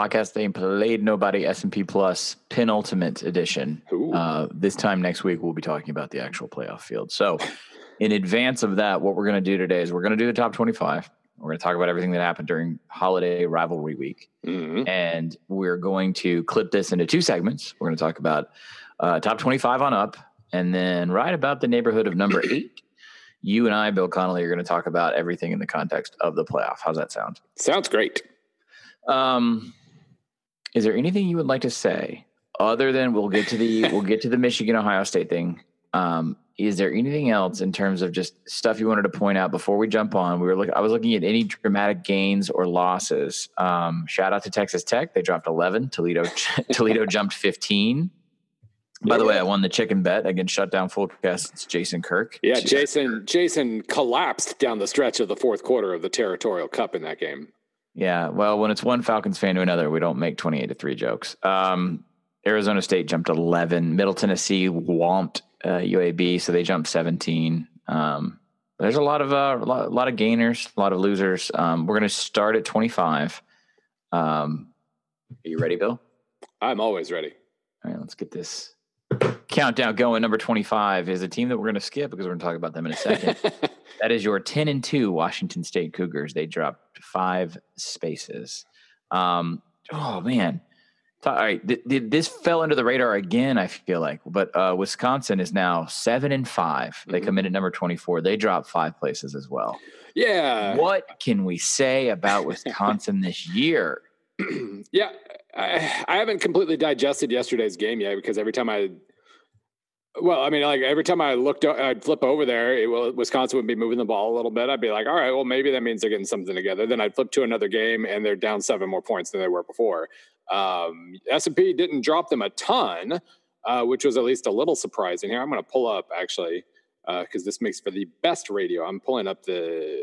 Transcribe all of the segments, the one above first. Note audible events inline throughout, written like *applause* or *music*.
podcast Ain't Played nobody S&P Plus penultimate edition. Uh, this time next week, we'll be talking about the actual playoff field. So, *laughs* in advance of that, what we're going to do today is we're going to do the top 25. We're going to talk about everything that happened during holiday rivalry week. Mhm. And we're going to clip this into two segments. We're going to talk about uh, top 25 on up, and then right about the neighborhood of number eight. You and I, Bill Connelly, are going to talk about everything in the context of the playoff. How's that sound? Sounds great. Um, is there anything you would like to say other than we'll get to the we'll get to the Michigan Ohio State thing? Um, is there anything else in terms of just stuff you wanted to point out before we jump on? We were look, I was looking at any dramatic gains or losses. Um, shout out to Texas Tech; they dropped eleven. Toledo *laughs* Toledo jumped fifteen. By the way, I won the chicken bet against Shutdown Fullcast. It's Jason Kirk. Yeah, Jason. Jason collapsed down the stretch of the fourth quarter of the Territorial Cup in that game. Yeah, well, when it's one Falcons fan to another, we don't make 28 to 3 jokes. Um, Arizona State jumped 11. Middle Tennessee whomped uh, UAB, so they jumped 17. Um, there's a lot of uh, a, lot, a lot of gainers, a lot of losers. Um, we're going to start at 25. Um, are you ready, Bill? I'm always ready. All right, let's get this countdown going. Number 25 is a team that we're going to skip because we're going to talk about them in a second. *laughs* that is your 10 and 2 Washington State Cougars. They dropped five spaces. Um, oh, man. All right. Th- th- this fell under the radar again, I feel like. But uh, Wisconsin is now 7 and 5. They Mhm. come in at number 24. They dropped five places as well. Yeah. What can we say about Wisconsin *laughs* this year? *clears throat* yeah, I, I haven't completely digested yesterday's game yet because every time I, well, I mean, like every time I looked, I'd flip over there, it, will Wisconsin would be moving the ball a little bit. I'd be like, all right, well, maybe that means they're getting something together. Then I'd flip to another game and they're down seven more points than they were before. Um, S&P didn't drop them a ton, uh, which was at least a little surprising. Here, I'm going to pull up actually because this makes for the best radio. I'm pulling up the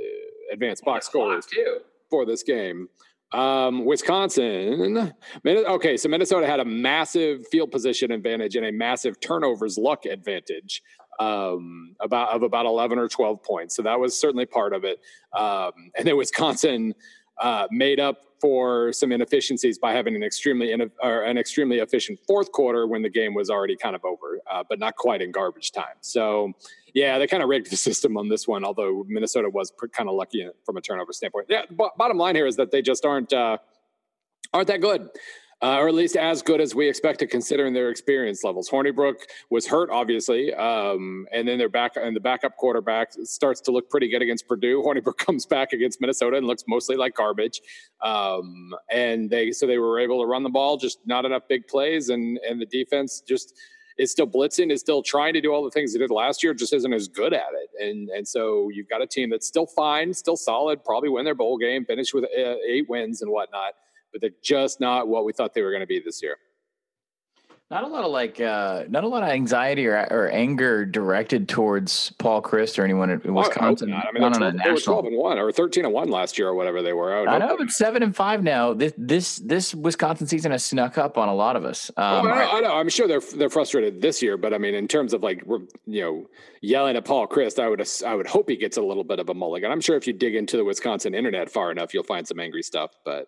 advanced box scores too. for this game. Um, Wisconsin, okay, so Minnesota had a massive field position advantage and a massive turnovers luck advantage um, about of about eleven or twelve points. So that was certainly part of it. Um, and then Wisconsin uh, made up for some inefficiencies by having an extremely in, or an extremely efficient fourth quarter when the game was already kind of over, uh, but not quite in garbage time. So yeah, they kind of rigged *laughs* the system on this one. Although Minnesota was pr- kind of lucky from a turnover standpoint. Yeah, b- bottom line here is that they just aren't uh, aren't that good. Uh, or at least as good as we expect to considering their experience levels. Hornibrook was hurt, obviously, um, and then their back and the backup quarterback starts to look pretty good against Purdue. *laughs* Hornibrook comes back against Minnesota and looks mostly like garbage, um, and they so they were able to run the ball, just not enough big plays, and and the defense just is still blitzing, is still trying to do all the things they did last year, just isn't as good at it. And and so you've got a team that's still fine, still solid, probably win their bowl game, finish with uh, eight wins and whatnot, but they're just not what we thought they were going to be this year. Not a lot of like, uh, not a lot of anxiety or, or anger directed towards Paul Chryst or anyone in Wisconsin. I. I mean, not on 12, a they were national. twelve and one or thirteen and one last year or whatever they were. would I know, but seven and five now. This this this Wisconsin season has snuck up on a lot of us. Oh, Um, I, know, I know. I'm sure they're they're frustrated this year, but I mean, in terms of like we're, you know yelling at Paul Chryst, I would I would hope he gets a little bit of a mulligan. I'm sure if you dig into the Wisconsin internet far enough, you'll find some angry stuff. But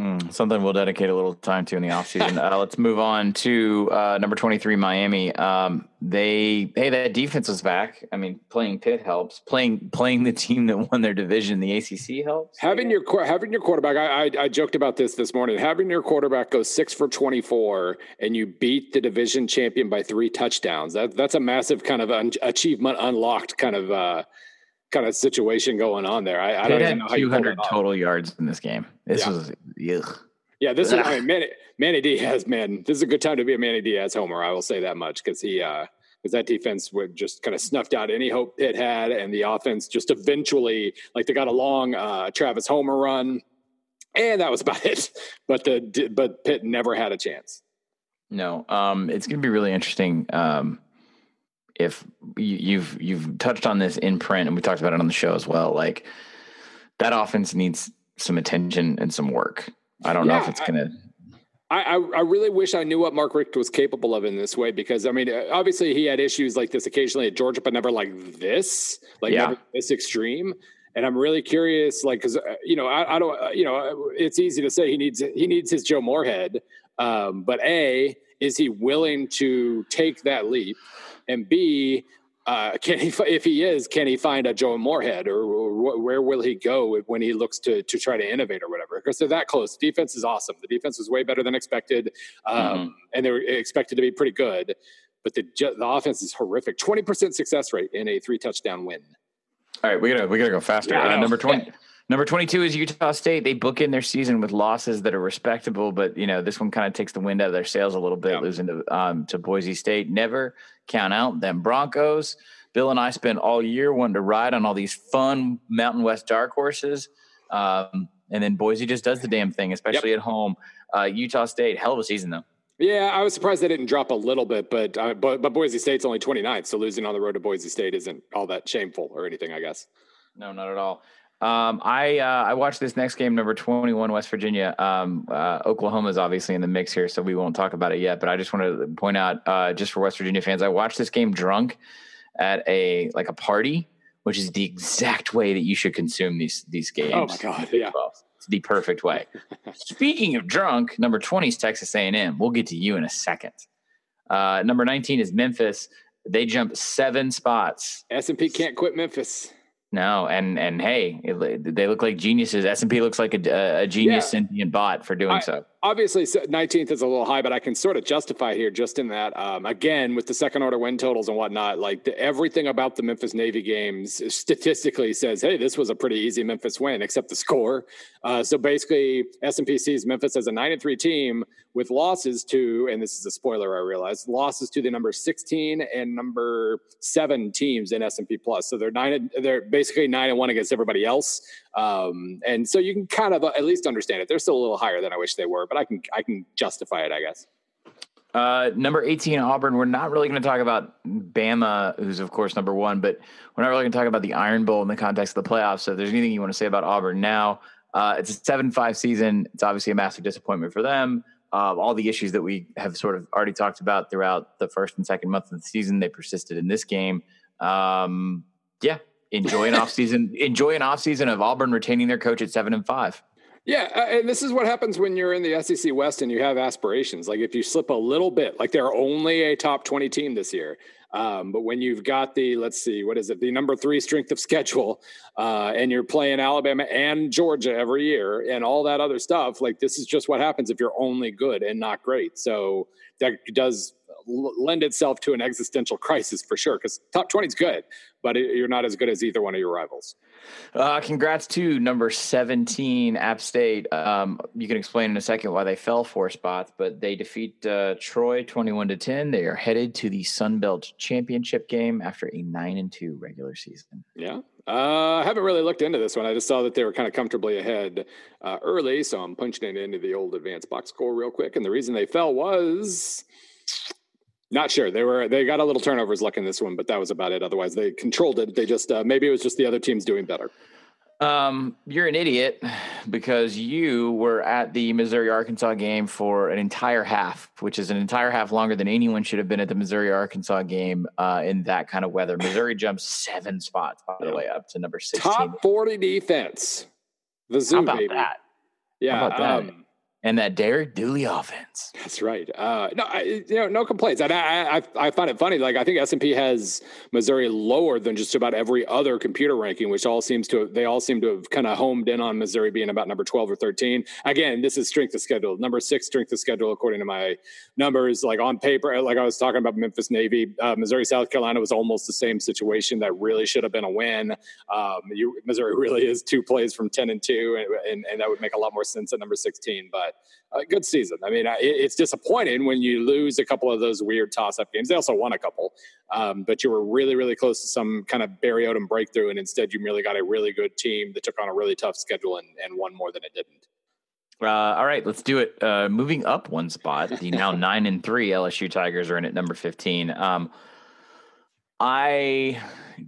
Mm, something we'll dedicate a little time to in the offseason. uh, let's move on to uh, number 23, Miami. Um, they, hey, that defense is back. I mean, playing Pitt helps. Playing playing the team that won their division, the ACC helps. having your having your quarterback, I, I I joked about this this morning. Having your quarterback go six for 24 and you beat the division champion by three touchdowns. That that's a massive kind of un- achievement unlocked kind of uh, kind of situation going on there. I, I don't even know how you pulled 200 it total yards in this game. This Yeah. was ugh. Yeah, this is I mean, Manny, Manny Diaz, man. This is a good time to be a Manny Diaz homer. I will say that much because he, uh, because that defense would just kind of snuffed out any hope Pitt had, and the offense just eventually, like they got a long uh, Travis Homer run, and that was *laughs* about it. But the but Pitt never had a chance. No, um, it's going to be really interesting. Um, if you, you've you've touched on this in print, and we talked about it on the show as well, like that offense needs some attention and some work. I don't know if it's going to. I, I, I really wish I knew what Mark Richt was capable of in this way because I mean uh, obviously he had issues like this occasionally at Georgia but never like this like Yeah. never this extreme and I'm really curious, like, because uh, you know, I, I don't, uh, you know, it's easy to say he needs he needs his Joe Moorhead, um, but a is he willing to take that leap, and b uh, can he if he is can he find a Joe Moorhead or, or, where will he go when he looks to to try to innovate or whatever because they're that close. Defense is awesome. The defense was way better than expected, um, mm-hmm. and they were expected to be pretty good. But the the offense is horrific. Twenty percent success rate in a three touchdown win. All right, we gotta we gotta go faster. Yeah, uh, number twenty. Number 22 is Utah State. They book in their season with losses that are respectable, but you know this one kind of takes the wind out of their sails a little bit, yeah. losing to um, to Boise State. Never count out them Broncos. Bill and I spent all year wanting to ride on all these fun Mountain West dark horses, um, and then Boise just does the damn thing, especially yep. at home. Uh, Utah State, hell of a season though. Yeah, I was surprised they didn't drop a little bit, but uh, but but Boise State's only 29th, so losing on the road to Boise State isn't all that shameful or anything, I guess. No, not at all. Um, I uh, I watched this next game, number twenty one, West Virginia. Um, uh, Oklahoma is obviously in the mix here, so we won't talk about it yet. But I just want to point out, uh, just for West Virginia fans, I watched this game drunk at a like a party, which is the exact way that you should consume these these games. Oh my god! Yeah, it's the perfect way. *laughs* Speaking of drunk, number twenty is Texas A and M. We'll get to you in a second. Uh, number nineteen is Memphis. They jump seven spots. S and P can't quit Memphis. No, and and hey, it, they look like geniuses. S and P looks like a, a genius yeah. sentient bot for doing I, so. Obviously, 19th is a little high, but I can sort of justify here just in that. Um, again, with the second order win totals and whatnot, like the, everything about the Memphis Navy games statistically says, hey, this was a pretty easy Memphis win, except the score. Uh, so basically, S and P sees Memphis as a nine and three team with losses to, and this is a spoiler, I realize, losses to the number 16 and number seven teams in S and P plus. So they're nine, they're basically nine and one against everybody else. Um, and so you can kind of at least understand it. They're still a little higher than I wish they were, but I can I can justify it, I guess. Uh, number 18, Auburn. We're not really going to talk about Bama, who's of course number one, but we're not really going to talk about the Iron Bowl in the context of the playoffs. So if there's anything you want to say about Auburn now, uh, it's a 7 5 season. It's obviously a massive disappointment for them. Uh, all the issues that we have sort of already talked about throughout the first and second month of the season, they persisted in this game. Um, yeah, enjoy an *laughs* off season. Enjoy an off season of Auburn retaining their coach at seven and five. Yeah, uh, and this is what happens when you're in the SEC West and you have aspirations. Like if you slip a little bit, like they're only a top 20 team this year. Um, but when you've got the, let's see, what is it, the number three strength of schedule, uh, and you're playing Alabama and Georgia every year and all that other stuff, like this is just what happens if you're only good and not great. So that does lend itself to an existential *laughs* crisis for sure because top 20 is good but it, you're not as good as either one of your rivals uh, congrats to number 17 app state um, you can explain in a second why they fell four spots but they defeat uh, troy 21 to 10 they are headed to the sun belt championship game after a 9 and 2 regular season yeah uh, I haven't really looked into this one. I just saw that they were kind of comfortably ahead uh, early, so I'm punching it into the old advanced box score real quick. And the reason they fell was not sure. They were they got a little turnovers luck in this one, but that was about it. Otherwise, they controlled it. They just uh, maybe it was just the other teams doing better. Um, you're an idiot because you were at the Missouri Arkansas game for an entire half, which is an entire half longer than anyone should have been at the Missouri Arkansas game uh, in that kind of weather. Missouri jumped seven spots, by the way, up to number six. Top 40 defense. The Zoo, How about baby. that? Yeah. How about that? Um, and that Derek Dooley offense. That's right. Uh, no, I, you know, no complaints. And I, I, I find it funny. Like I think S and P has Missouri lower than just about every other computer ranking, which all seems to they all seem to have kind of homed in on Missouri being about number twelve or thirteen. Again, this is strength of schedule. Number six strength of schedule according to my numbers. Like on paper, like I was talking about Memphis Navy, uh, Missouri South Carolina was almost the same situation. That really should have been a win. Um, you, Missouri really is two plays from ten and two, and, and, and that would make a lot more sense at number sixteen, but a good season. I mean, it's disappointing when you lose a couple of those weird toss-up games. They also won a couple, um, but you were really, really close to some kind of Barry Odom breakthrough, and instead you merely got a really good team that took on a really tough schedule and, and won more than it didn't. Uh, all right, let's do it. Uh, moving up one spot, the now *laughs* nine and three LSU Tigers are in at number fifteen. Um, I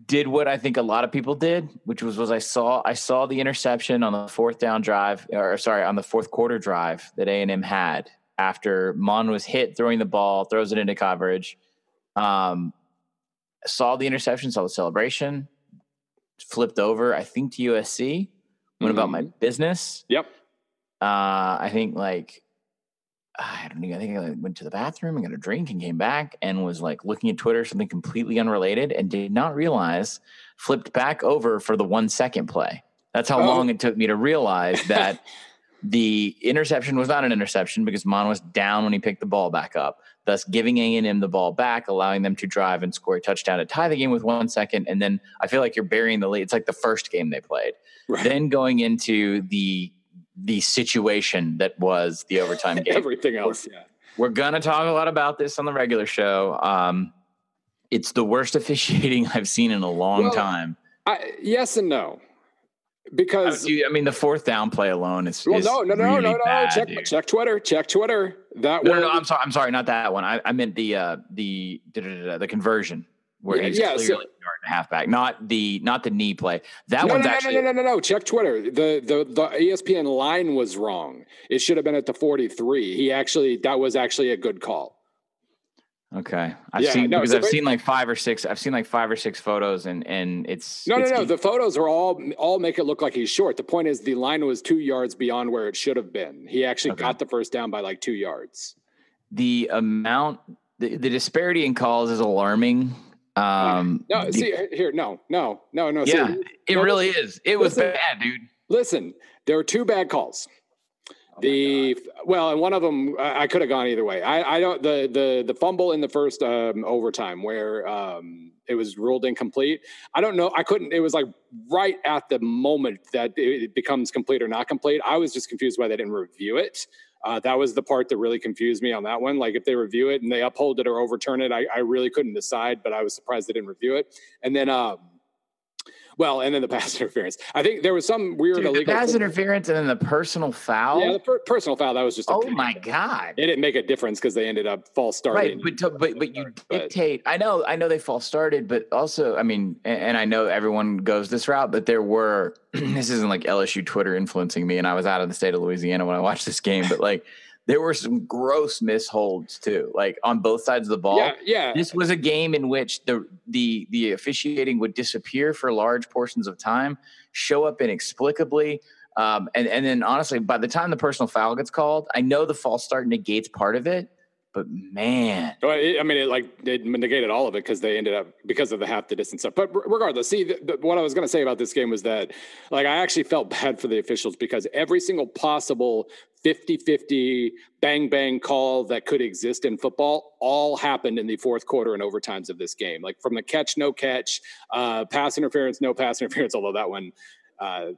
did what I think a lot of people did, which was was I saw I saw the interception on the fourth down drive, or sorry, on the fourth quarter drive that A and M had after Mond was hit throwing the ball, throws it into coverage. Um, saw the interception, saw the celebration, flipped over. I think to USC. Went about my Mhm. business. Yep. Uh, I think like I don't know. I think I went to the bathroom and got a drink and came back and was like looking at Twitter, something completely unrelated, and did not realize flipped back over for the one second play. That's how Oh. long it took me to realize that *laughs* the interception was not an interception because Mond was down when he picked the ball back up, thus giving A&M the ball back, allowing them to drive and score a touchdown to tie the game with one second. And then I feel like you're burying the lead. It's like the first game they played. Right. Then going into the the situation that was the overtime *laughs* game. Everything else. Yeah. We're gonna talk a lot about this on the regular show. Um, it's the worst *laughs* officiating I've seen in a long Well, time. I, yes and no. I, Because do- I mean, the fourth down play alone is, well, is no, no, no, really no, no. bad, check, dude. check Twitter. Check Twitter. That No, was no, no, I'm sorry. I'm sorry. Not that one. I, I meant the uh, the the conversion where Yeah, he's yeah, clearly so- a yard and a half back. Not the not the knee play. That no, one's no, no, actually no, no, no, no, no. Check Twitter. The the the ESPN line was wrong. It should have been at the 43. He actually that was actually a good call. okay. I've Yeah, seen no, because so I've seen like five or six. I've seen like five or six photos, and and it's No, no, it's no. The photos are all all make it look like he's short. The point is the line was two yards beyond where it should have been. He actually Okay. got the first down by like two yards. the amount the, the disparity in calls is alarming. Um, No, see here, no, no, no, no. see, yeah, it no, really is. It was listen- bad, dude. Listen, there were two bad calls. Oh the well, and one of them I, I could have gone either way. I, I don't the the the fumble in the first um, overtime where um, it was ruled incomplete. I don't know. I couldn't. It was like right at the moment that it becomes complete or not complete. I was just confused why they didn't review it. Uh, that was the part that really confused me on that one. Like if they review it and they uphold it or overturn it, I, I really couldn't decide. But I was surprised they didn't review it. And then, um, well, and then the *laughs* pass interference. I think there was some weird Dude, the illegal pass interference and then the personal foul. yeah, the per- personal foul that was just. A oh my god! It didn't make a difference because they ended up false starting. Right, but to, but but you *laughs* But- dictate. I know, I know they false started, but also, I mean, and, and I know everyone goes this route, but there were. *clears throat* this isn't like LSU Twitter influencing me, and I was out of the state of Louisiana when I watched this game, but like there were some gross misholds too, like on both sides of the ball. yeah, yeah, This was a game in which the the the officiating would disappear for large portions of time, show up inexplicably. Um, and and then honestly, by the time the personal foul gets called, I know the false start negates part of it, but man, Well, it, I mean, it like it negated all of it because they ended up because of the half the distance stuff. But regardless, see, the, the, what I was going to say about this game was that, like, I actually felt bad for the officials because every single possible 50-50 bang bang call that could exist in football all happened in the fourth quarter and overtimes of this game. Like from the catch, no catch, uh, pass interference, no pass interference. Although that one. Uh,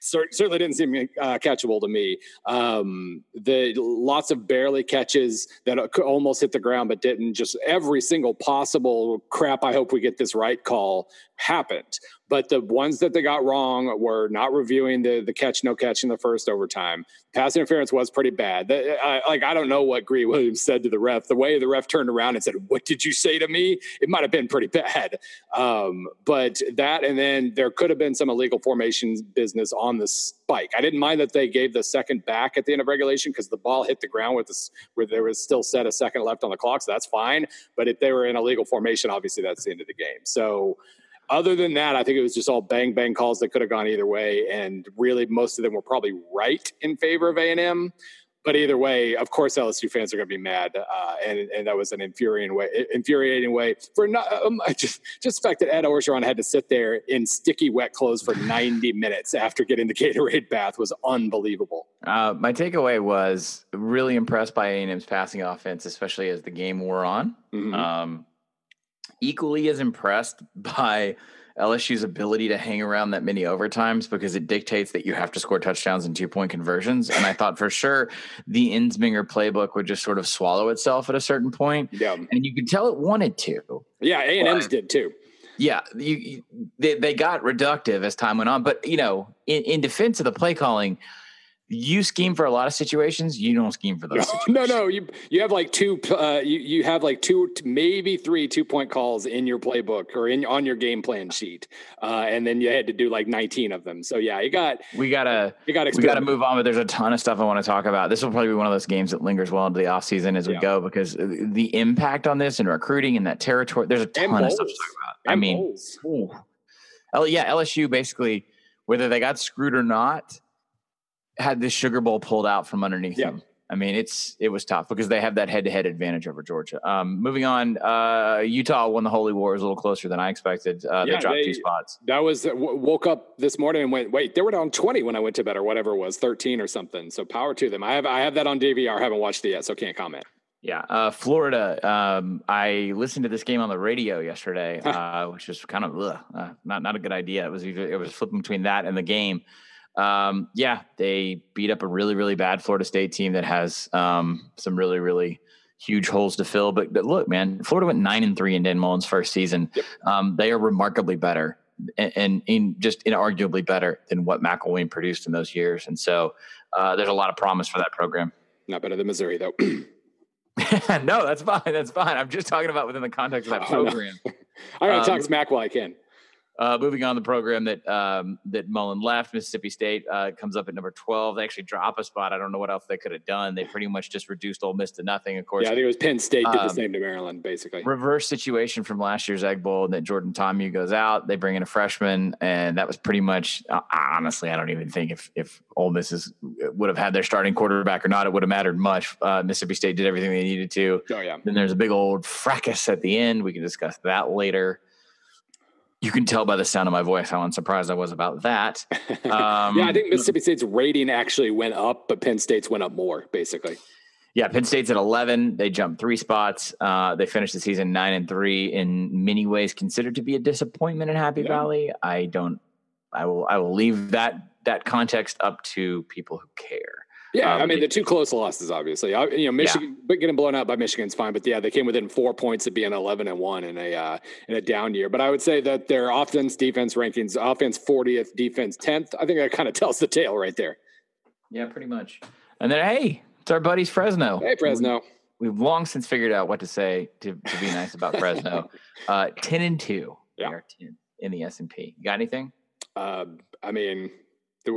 certainly didn't seem uh, catchable to me. Um, the lots of barely catches that uh, almost hit the ground but didn't. Just every single possible crap. I hope we get this right call happened. But the ones that they got wrong were not reviewing the the catch no catch in the first overtime. Pass interference was pretty bad. The- I, like I don't know what Gree Williams said to the ref. The way the ref turned around and said, "What did you say to me?" It might have been pretty bad. Um, but that and then there could have been some illegal formations business on the spike. I didn't mind that they gave the second back at the end of regulation because the ball hit the ground with this where there was still set a second left on the clock, so that's fine. But if they were in a legal formation, obviously that's the end of the game. So other than that, I think it was just all bang bang calls that could have gone either way, and really most of them were probably right in favor of A and M. But either way, of course, LSU fans are going to be mad, uh, and and that was an infuriating way, infuriating way for not um, *laughs* just just the fact that Ed Orgeron had to sit there in sticky wet clothes for *laughs* ninety minutes after getting the Gatorade bath was unbelievable. uh, my takeaway was really impressed by A&M's passing offense, especially as the game wore on. Mhm. Um, equally as impressed *laughs* by LSU's ability to hang around that many overtimes because it dictates that you have to score touchdowns and two point conversions. And I thought for sure the Ensminger playbook would just sort of swallow itself at a certain point, yeah, and you could tell it wanted to. yeah, A and M's did too. Yeah, you, you they, they got reductive as time went on, but you know, in, in defense of the play calling, you scheme for a lot of situations. You don't scheme for those. No, situations. *laughs* no, no. You you have like two. Uh, you you have like two, maybe three two point calls in your playbook or in on your game plan sheet, uh, and then you had to do like nineteen of them. So yeah, you got We gotta you got we got to move on, but there's a ton of stuff I want to talk about. This will probably be one of those games that lingers well into the offseason as we Yeah. go because the impact on this and recruiting in that territory, there's a ton And of stuff to talk about. I mean, yeah, LSU basically, whether they got screwed or not, had this Sugar Bowl pulled out from underneath Yeah. them. I mean, it's it was tough because they have that head to head advantage over Georgia. Um, moving on, uh, Utah won the Holy War. It was a little closer than I expected. Uh, they dropped they- two spots. That was w- woke up this morning and went, wait, they were down twenty when I went to bed or whatever it was, thirteen or something. So power to them. I have I have that on DVR. I haven't watched it yet, so can't comment. Yeah, uh, Florida. Um, I listened to this game on the radio yesterday, *laughs* uh, which was kind of ugh, uh, not not a good idea. It was either, it was flipping between that and the game. Um, yeah, they beat up a really really bad Florida State team that has um, some really really huge holes to fill. But, but look, man, Florida went nine and three in Dan Mullen's first season. Um, they are remarkably better and, and in just inarguably better than what McElwain produced in those years. And so uh, there's a lot of promise for that program. Not better than Missouri though. *laughs* no, that's fine. That's fine. I'm just talking about within the context of that *laughs* Oh, no. program. *laughs* I gotta Um, talk smack while I can. Uh, moving on, the program that um, that Mullen left, Mississippi State, uh, comes up at number 12. They actually drop a spot. I don't know what else they could have done. They pretty much just reduced Ole Miss to nothing. Of course, Yeah, I think it was Penn State did the um, same to Maryland, basically. reverse situation from last year's Egg Bowl that Jordan Ta'amu goes out. They bring in a freshman, and that was pretty much uh, honestly. I don't even think if if Ole Miss is, would have had their starting quarterback or not, it would have mattered much. Uh, Mississippi State did everything they needed to. Oh yeah. Then there's a big old fracas at the end. We can discuss that later. You can tell by the sound of my voice how unsurprised I was about that. *laughs* Um, yeah, I think Mississippi State's rating actually went up, but Penn State's went up more, basically. Yeah, Penn State's at 11. They jumped three spots. Uh, they finished the season nine and three. In many ways, considered to be a disappointment in Happy Yeah. Valley. I don't. I will. I will leave that that context up to people who care. Yeah, Um, I mean the two close losses, obviously. I, you know, Michigan, but getting blown out by Michigan's fine. But yeah, they came within four points of being eleven and one in a uh, in a down year. But I would say that their offense, defense rankings, offense fortieth, defense tenth. I think that kind of tells the tale right there. Yeah, pretty much. And then hey, it's our buddies Fresno. Hey, Fresno. We've long since figured out what to say to, to be nice about *laughs* Fresno. Uh, ten and two. Yeah. They are 10 in the S and P. Got anything? Uh, I mean,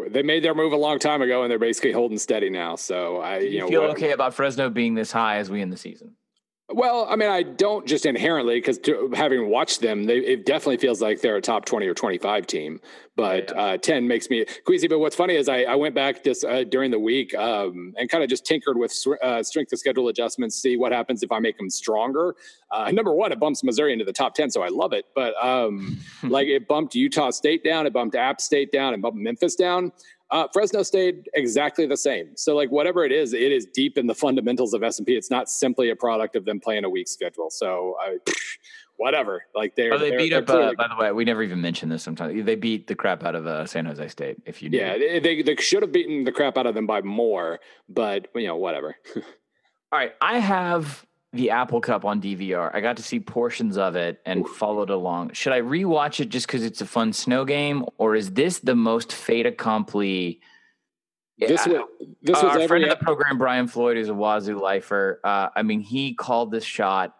they made their move a long time ago, and they're basically holding steady now. So I, you, you, know, feel what- okay about Fresno being this high as we end the season? Well, I mean, I don't just inherently because having watched them, they, it definitely feels like they're a top twenty or twenty-five team. But Yeah. uh, ten makes me queasy. But what's funny is I, I went back this uh, during the week um, and kind of just tinkered with uh, strength of schedule adjustments, see what happens if I make them stronger. Uh, number one, it bumps Missouri into the top ten, so I love it. But um, *laughs* like it bumped Utah State down, it bumped App State down, and bumped Memphis down. Uh, Fresno stayed exactly the same. So, like whatever it is, it is deep in the fundamentals of S and P. It's not simply a product of them playing a weak schedule. So, I, *laughs* whatever. Like they're Oh, they they're- beat they're up. Uh, by the way, we never even mentioned this. Sometimes they beat the crap out of uh, San Jose State. If you knew. yeah, they, they they should have beaten the crap out of them by more, but you know whatever. *laughs* All right, I have the Apple Cup on DVR. I got to see portions of it and followed along. Should I rewatch it just because it's a fun snow game, or is this the most fait accompli? This was this Uh, was our every friend of the program, Brian Floyd, is a Wazoo lifer. Uh, I mean, he called this shot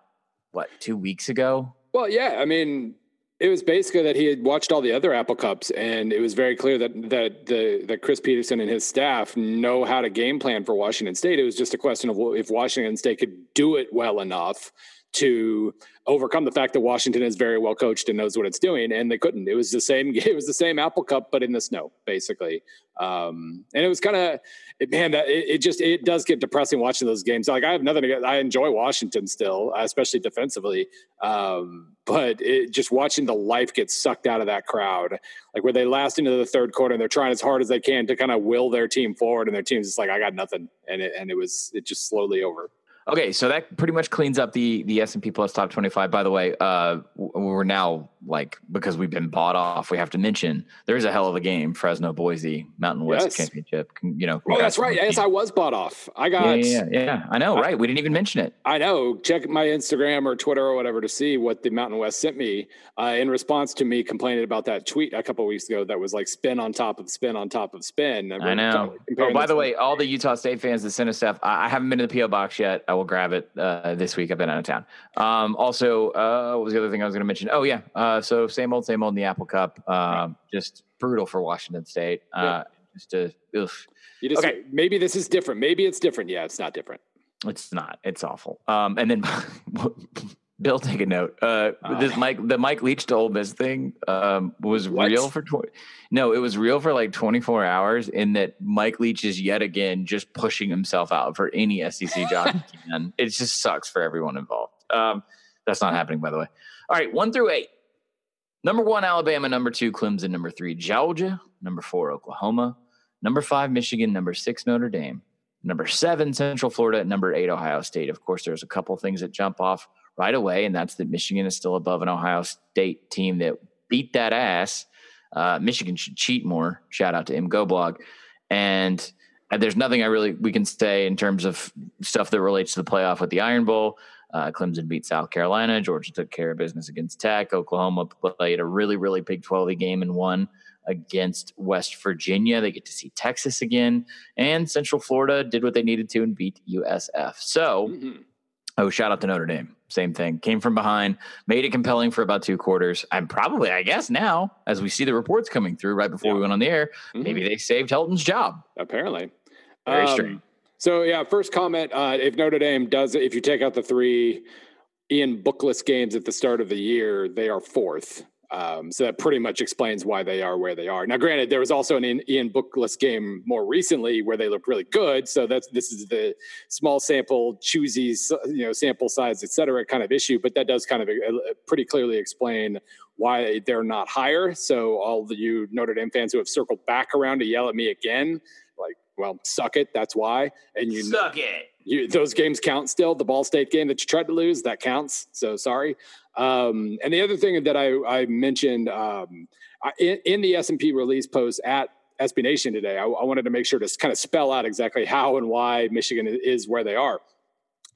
what two weeks ago. Well, yeah, I mean, it was basically that he had watched all the other Apple Cups, and it was very clear that that the that Chris Petersen and his staff know how to game plan for Washington State. It was just a question of if Washington State could do it well enough to overcome the fact that Washington is very well coached and knows what it's doing, and they couldn't. It was the same. *laughs* It was the same Apple Cup, but in the snow, basically. Um, and it was kind of man, that it, it just it does get depressing watching those games. Like I have nothing get. I enjoy Washington still, especially defensively. Um, but it just watching the life get sucked out of that crowd, like where they last into the third quarter and they're trying as hard as they can to kind of will their team forward, and their team's just like, I got nothing, and it and it was it just slowly over. Okay, so that pretty much cleans up the the S and P Plus Top Twenty Five. By the way, uh, we're now like because we've been bought off. We have to mention there's a hell of a game: Fresno Boise Mountain West Yes. Championship. You know, Oh, that's right. Yes, I was bought off. I got. yeah, yeah, yeah. I know, right? We didn't even mention it. I know. Check my Instagram or Twitter or whatever to see what the Mountain West sent me uh, in response to me complaining about that tweet a couple weeks ago that was like spin on top of spin on top of spin. I know. Oh, by the way, all the Utah State fans that sent us stuff, I, I haven't been to the PO box yet. I will grab it uh, this week. I've been out of town. Um, also, uh, what was the other thing I was going to mention? Oh yeah, uh, so same old, same old in the Apple Cup. Um, Just brutal for Washington State. Uh, Just a, ugh. you just okay. maybe this is different. Maybe it's different. Yeah, it's not different. It's not. It's awful. Um, and then *laughs* Bill, take a note. Uh, Oh. This Mike, the Mike Leach to Ole Miss thing um, was What? real for twenty. No, it was real for like twenty four hours. In that Mike Leach is yet again just pushing himself out for any SEC *laughs* job he can. It just sucks for everyone involved. Um, that's not happening, by the way. All right, one through eight. Number one, Alabama. Number two, Clemson. Number three, Georgia. Number four, Oklahoma. Number five, Michigan. Number six, Notre Dame. Number seven, Central Florida. Number eight, Ohio State. Of course, there's a couple things that jump off right away, and that's that Michigan is still above an Ohio State team that beat that ass. Uh, Michigan should cheat more. Shout out to MGoblog. And uh, there's nothing I really we can say in terms of stuff that relates to the playoff with the Iron Bowl. Uh, Clemson beat South Carolina. Georgia took care of business against Tech. Oklahoma played a really, really big 12 game and won against West Virginia. They get to see Texas again. And Central Florida did what they needed to and beat USF. So, Mhm. oh, shout out to Notre Dame. Same thing. Came from behind, made it compelling for about two quarters. I'm probably, I guess, now, as we see the reports coming through right before we went on the air, Mhm. maybe they saved Helton's job. apparently. Very Um, strange. So yeah, first comment: uh, if Notre Dame does, if you take out the three Ian bookless games at the start of the year, they are fourth. Um, so that pretty much explains why they are where they are. Now, granted, there was also an Ian- bookless game more recently where they looked really good. So that's this is the small sample, choosy, you know, sample size, et cetera, kind of issue. But that does kind of uh, pretty clearly explain why they're not higher. So all the you Notre Dame fans who have circled back around to yell at me again, like, well, suck it. That's why. And you Suck it. You, those games count still. The Ball State game that you tried to lose, that counts. So sorry. Um, and the other thing that I, I mentioned um, in, in the S and P release post at SB Nation today, I, I wanted to make sure to kind of spell out exactly how and why Michigan is where they are.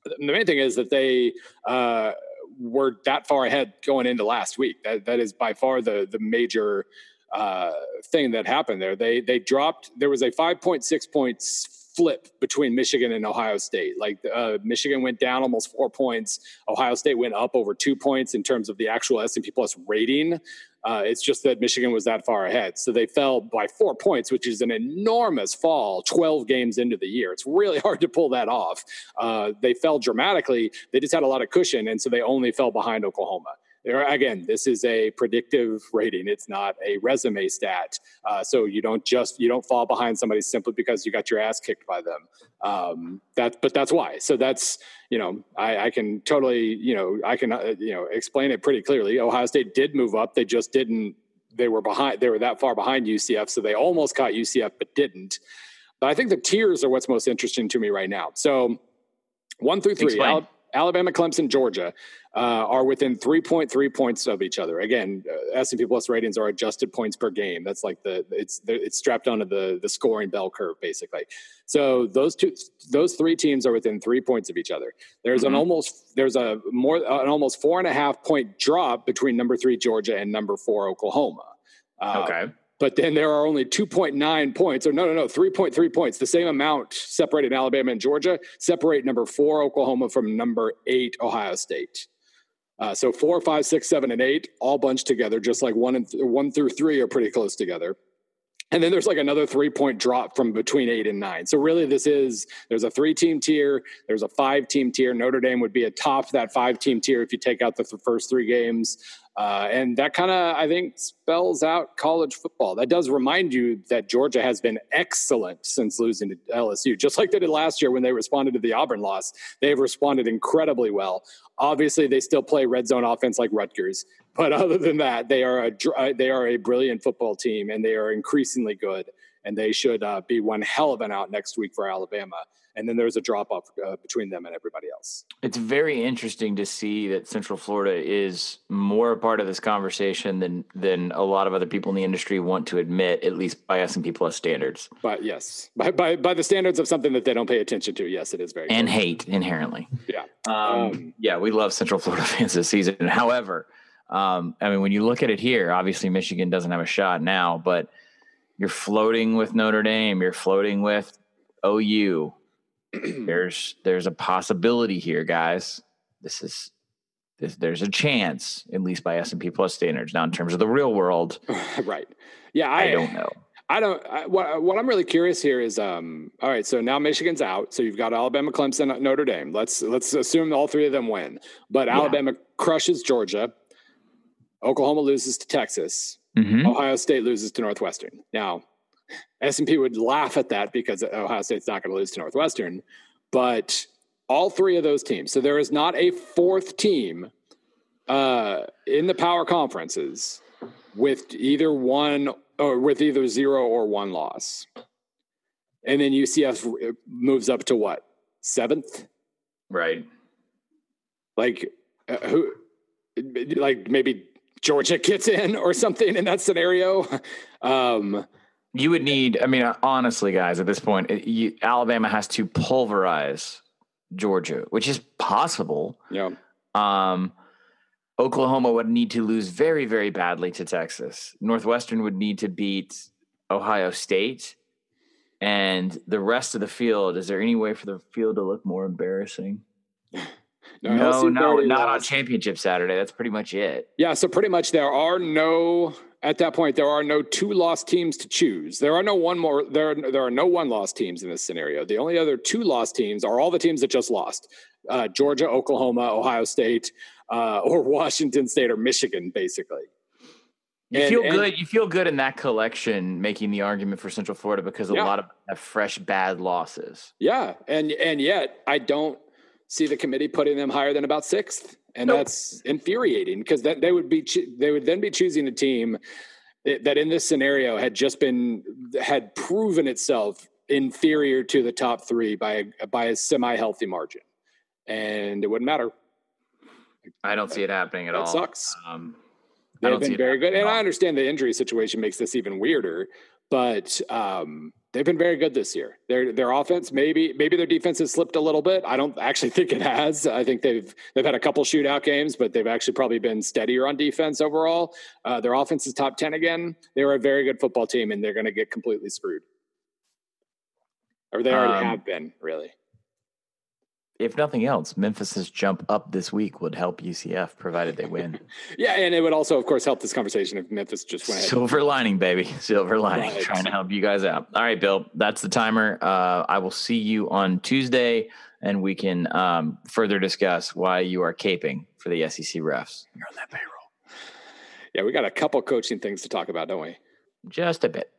The main thing is that they uh, were that far ahead going into last week. That that is by far the the major uh, thing that happened there. They they dropped. There was a five point six points flip between Michigan and Ohio State. Like uh, Michigan went down almost four points. Ohio State went up over two points in terms of the actual S and P Plus rating. Uh, it's just that Michigan was that far ahead. So they fell by four points, which is an enormous fall 12 games into the year. It's really *laughs* hard to pull that off. Uh, they fell dramatically. They just had a lot of cushion. And so they only fell behind Oklahoma. Again, this is a predictive rating. It's not a resume stat. Uh, so you don't just you don't fall behind somebody simply because you got your ass kicked by them. Um, that, but that's why. So that's you know I, I can totally you know I can uh, you know explain it pretty clearly. Ohio State did move up. They just didn't. They were behind. They were that far behind UCF, so they almost caught UCF, but didn't. But I think the tiers are what's most interesting to me right now. So one through three. Al- Alabama, Clemson, Georgia uh, are within 3.3 points of each other. Again, uh, S&P Plus ratings are adjusted points per game. That's like the it's it's strapped onto the the scoring bell curve basically. So those two those three teams are within three points of each other. There's an Mhm. almost there's a more an almost four and a half point drop between number three Georgia and number four Oklahoma. Uh, Okay. but then there are only 2.9 points, or no, no, no, 3.3 points, the same amount separating Alabama and Georgia, separate number four Oklahoma from number eight Ohio State. Uh, so four, five, six, seven, and eight all bunched together, just like one and th- one through three are pretty close together. And then there's like another three point drop from between eight and nine. So really, this is there's a three team tier, there's a five team tier. Notre Dame would be atop that five team tier if you take out the th- first three games. Uh, and that kind of, I think, spells out college football. That does remind you that Georgia has been excellent since losing to LSU, just like they did last year when they responded to the Auburn loss. They've responded incredibly well. Obviously, they still play red zone offense like Rutgers, but other than that, they are a uh, they are a brilliant football team, and they are increasingly good. And they should uh, be one hell of an out next week for Alabama. And then there's a drop off uh, between them and everybody else. It's very interesting to see that Central Florida is more a part of this conversation than than a lot of other people in the industry want to admit, at least by S and P Plus standards, But yes, by, by by the standards of something that they don't pay attention to, yes, it is very and good. hate inherently. Yeah. Um, Um, yeah, we love Central Florida *laughs* fans this season. However, um, I mean, when you look at it here, obviously Michigan doesn't have a shot now, but you're floating with Notre Dame, you're floating with OU. *clears throat* there's there's a possibility here, guys. This is this, there's a chance, at least by S and P Plus standards. Now, in terms of the real world, *laughs* right. Yeah, I, I, don't know. I don't. I, what, what I'm really curious here is, um, all right. So now Michigan's out. So you've got Alabama, Clemson, Notre Dame. Let's let's assume all three of them win. But Yeah. Alabama, crushes Georgia. Oklahoma loses to Texas. Mhm. Ohio State loses to Northwestern. Now, S&P would laugh at that because Ohio State's not going to lose to Northwestern, but all three of those teams. So there is not a fourth team uh, in the power conferences with either one or with either zero or one loss. And then UCF moves up to what? Seventh? Right. Like uh, who like maybe Georgia gets in or something in that scenario. Um You would need, I mean, honestly, guys, at this point, it- you, Alabama has to pulverize Georgia, which is possible. Yeah. Um, Oklahoma would need to lose very, very badly to Texas. Northwestern would need to beat Ohio State. And the rest of the field, is there any way for the field to look more embarrassing? No, no, already not on championship Saturday. That's pretty much it. Yeah, so pretty much there are no at that point there are no two lost teams to choose. There are no one more there are, there are no one lost teams in this scenario. The only other two lost teams are all the teams that just lost. Uh, Georgia, Oklahoma, Ohio State, uh, or *laughs* Washington State or Michigan basically. You And- feel and- good. You feel good in that collection, making the argument for Central Florida because a Yeah. lot of have fresh bad losses. Yeah, and and yet I don't see the committee putting them higher than about sixth, and Nope. that's infuriating because that they would be choo- they would then be choosing a team that that in this scenario had just been had proven itself inferior to the top three by a, by a semi healthy margin, and it wouldn't matter. I don't see it happening at That all. sucks. Um, I They've been very good, and I understand the injury situation makes this even weirder. But um, they've been very good this year. Their their offense, maybe maybe their defense has slipped a little bit. I don't actually think it has. I think they've they've had a couple shootout games, but they've actually probably been steadier on defense overall. Uh, their offense is top ten again. They were a very good football team, and they're going to get completely screwed, or they already Um, have been. Really, If nothing else, Memphis's jump up this week would help UCF, provided they win. *laughs* yeah, and it would also, of course, help this conversation if Memphis just went ahead. Silver lining, baby. *laughs* Silver lining. Right. Trying to help you guys out. All right, Bill. That's the timer. Uh, I will see you on Tuesday, and we can um, further discuss why you are caping for the SEC refs. You're on that payroll. yeah, we got a couple coaching things to talk about, don't we? Just a bit.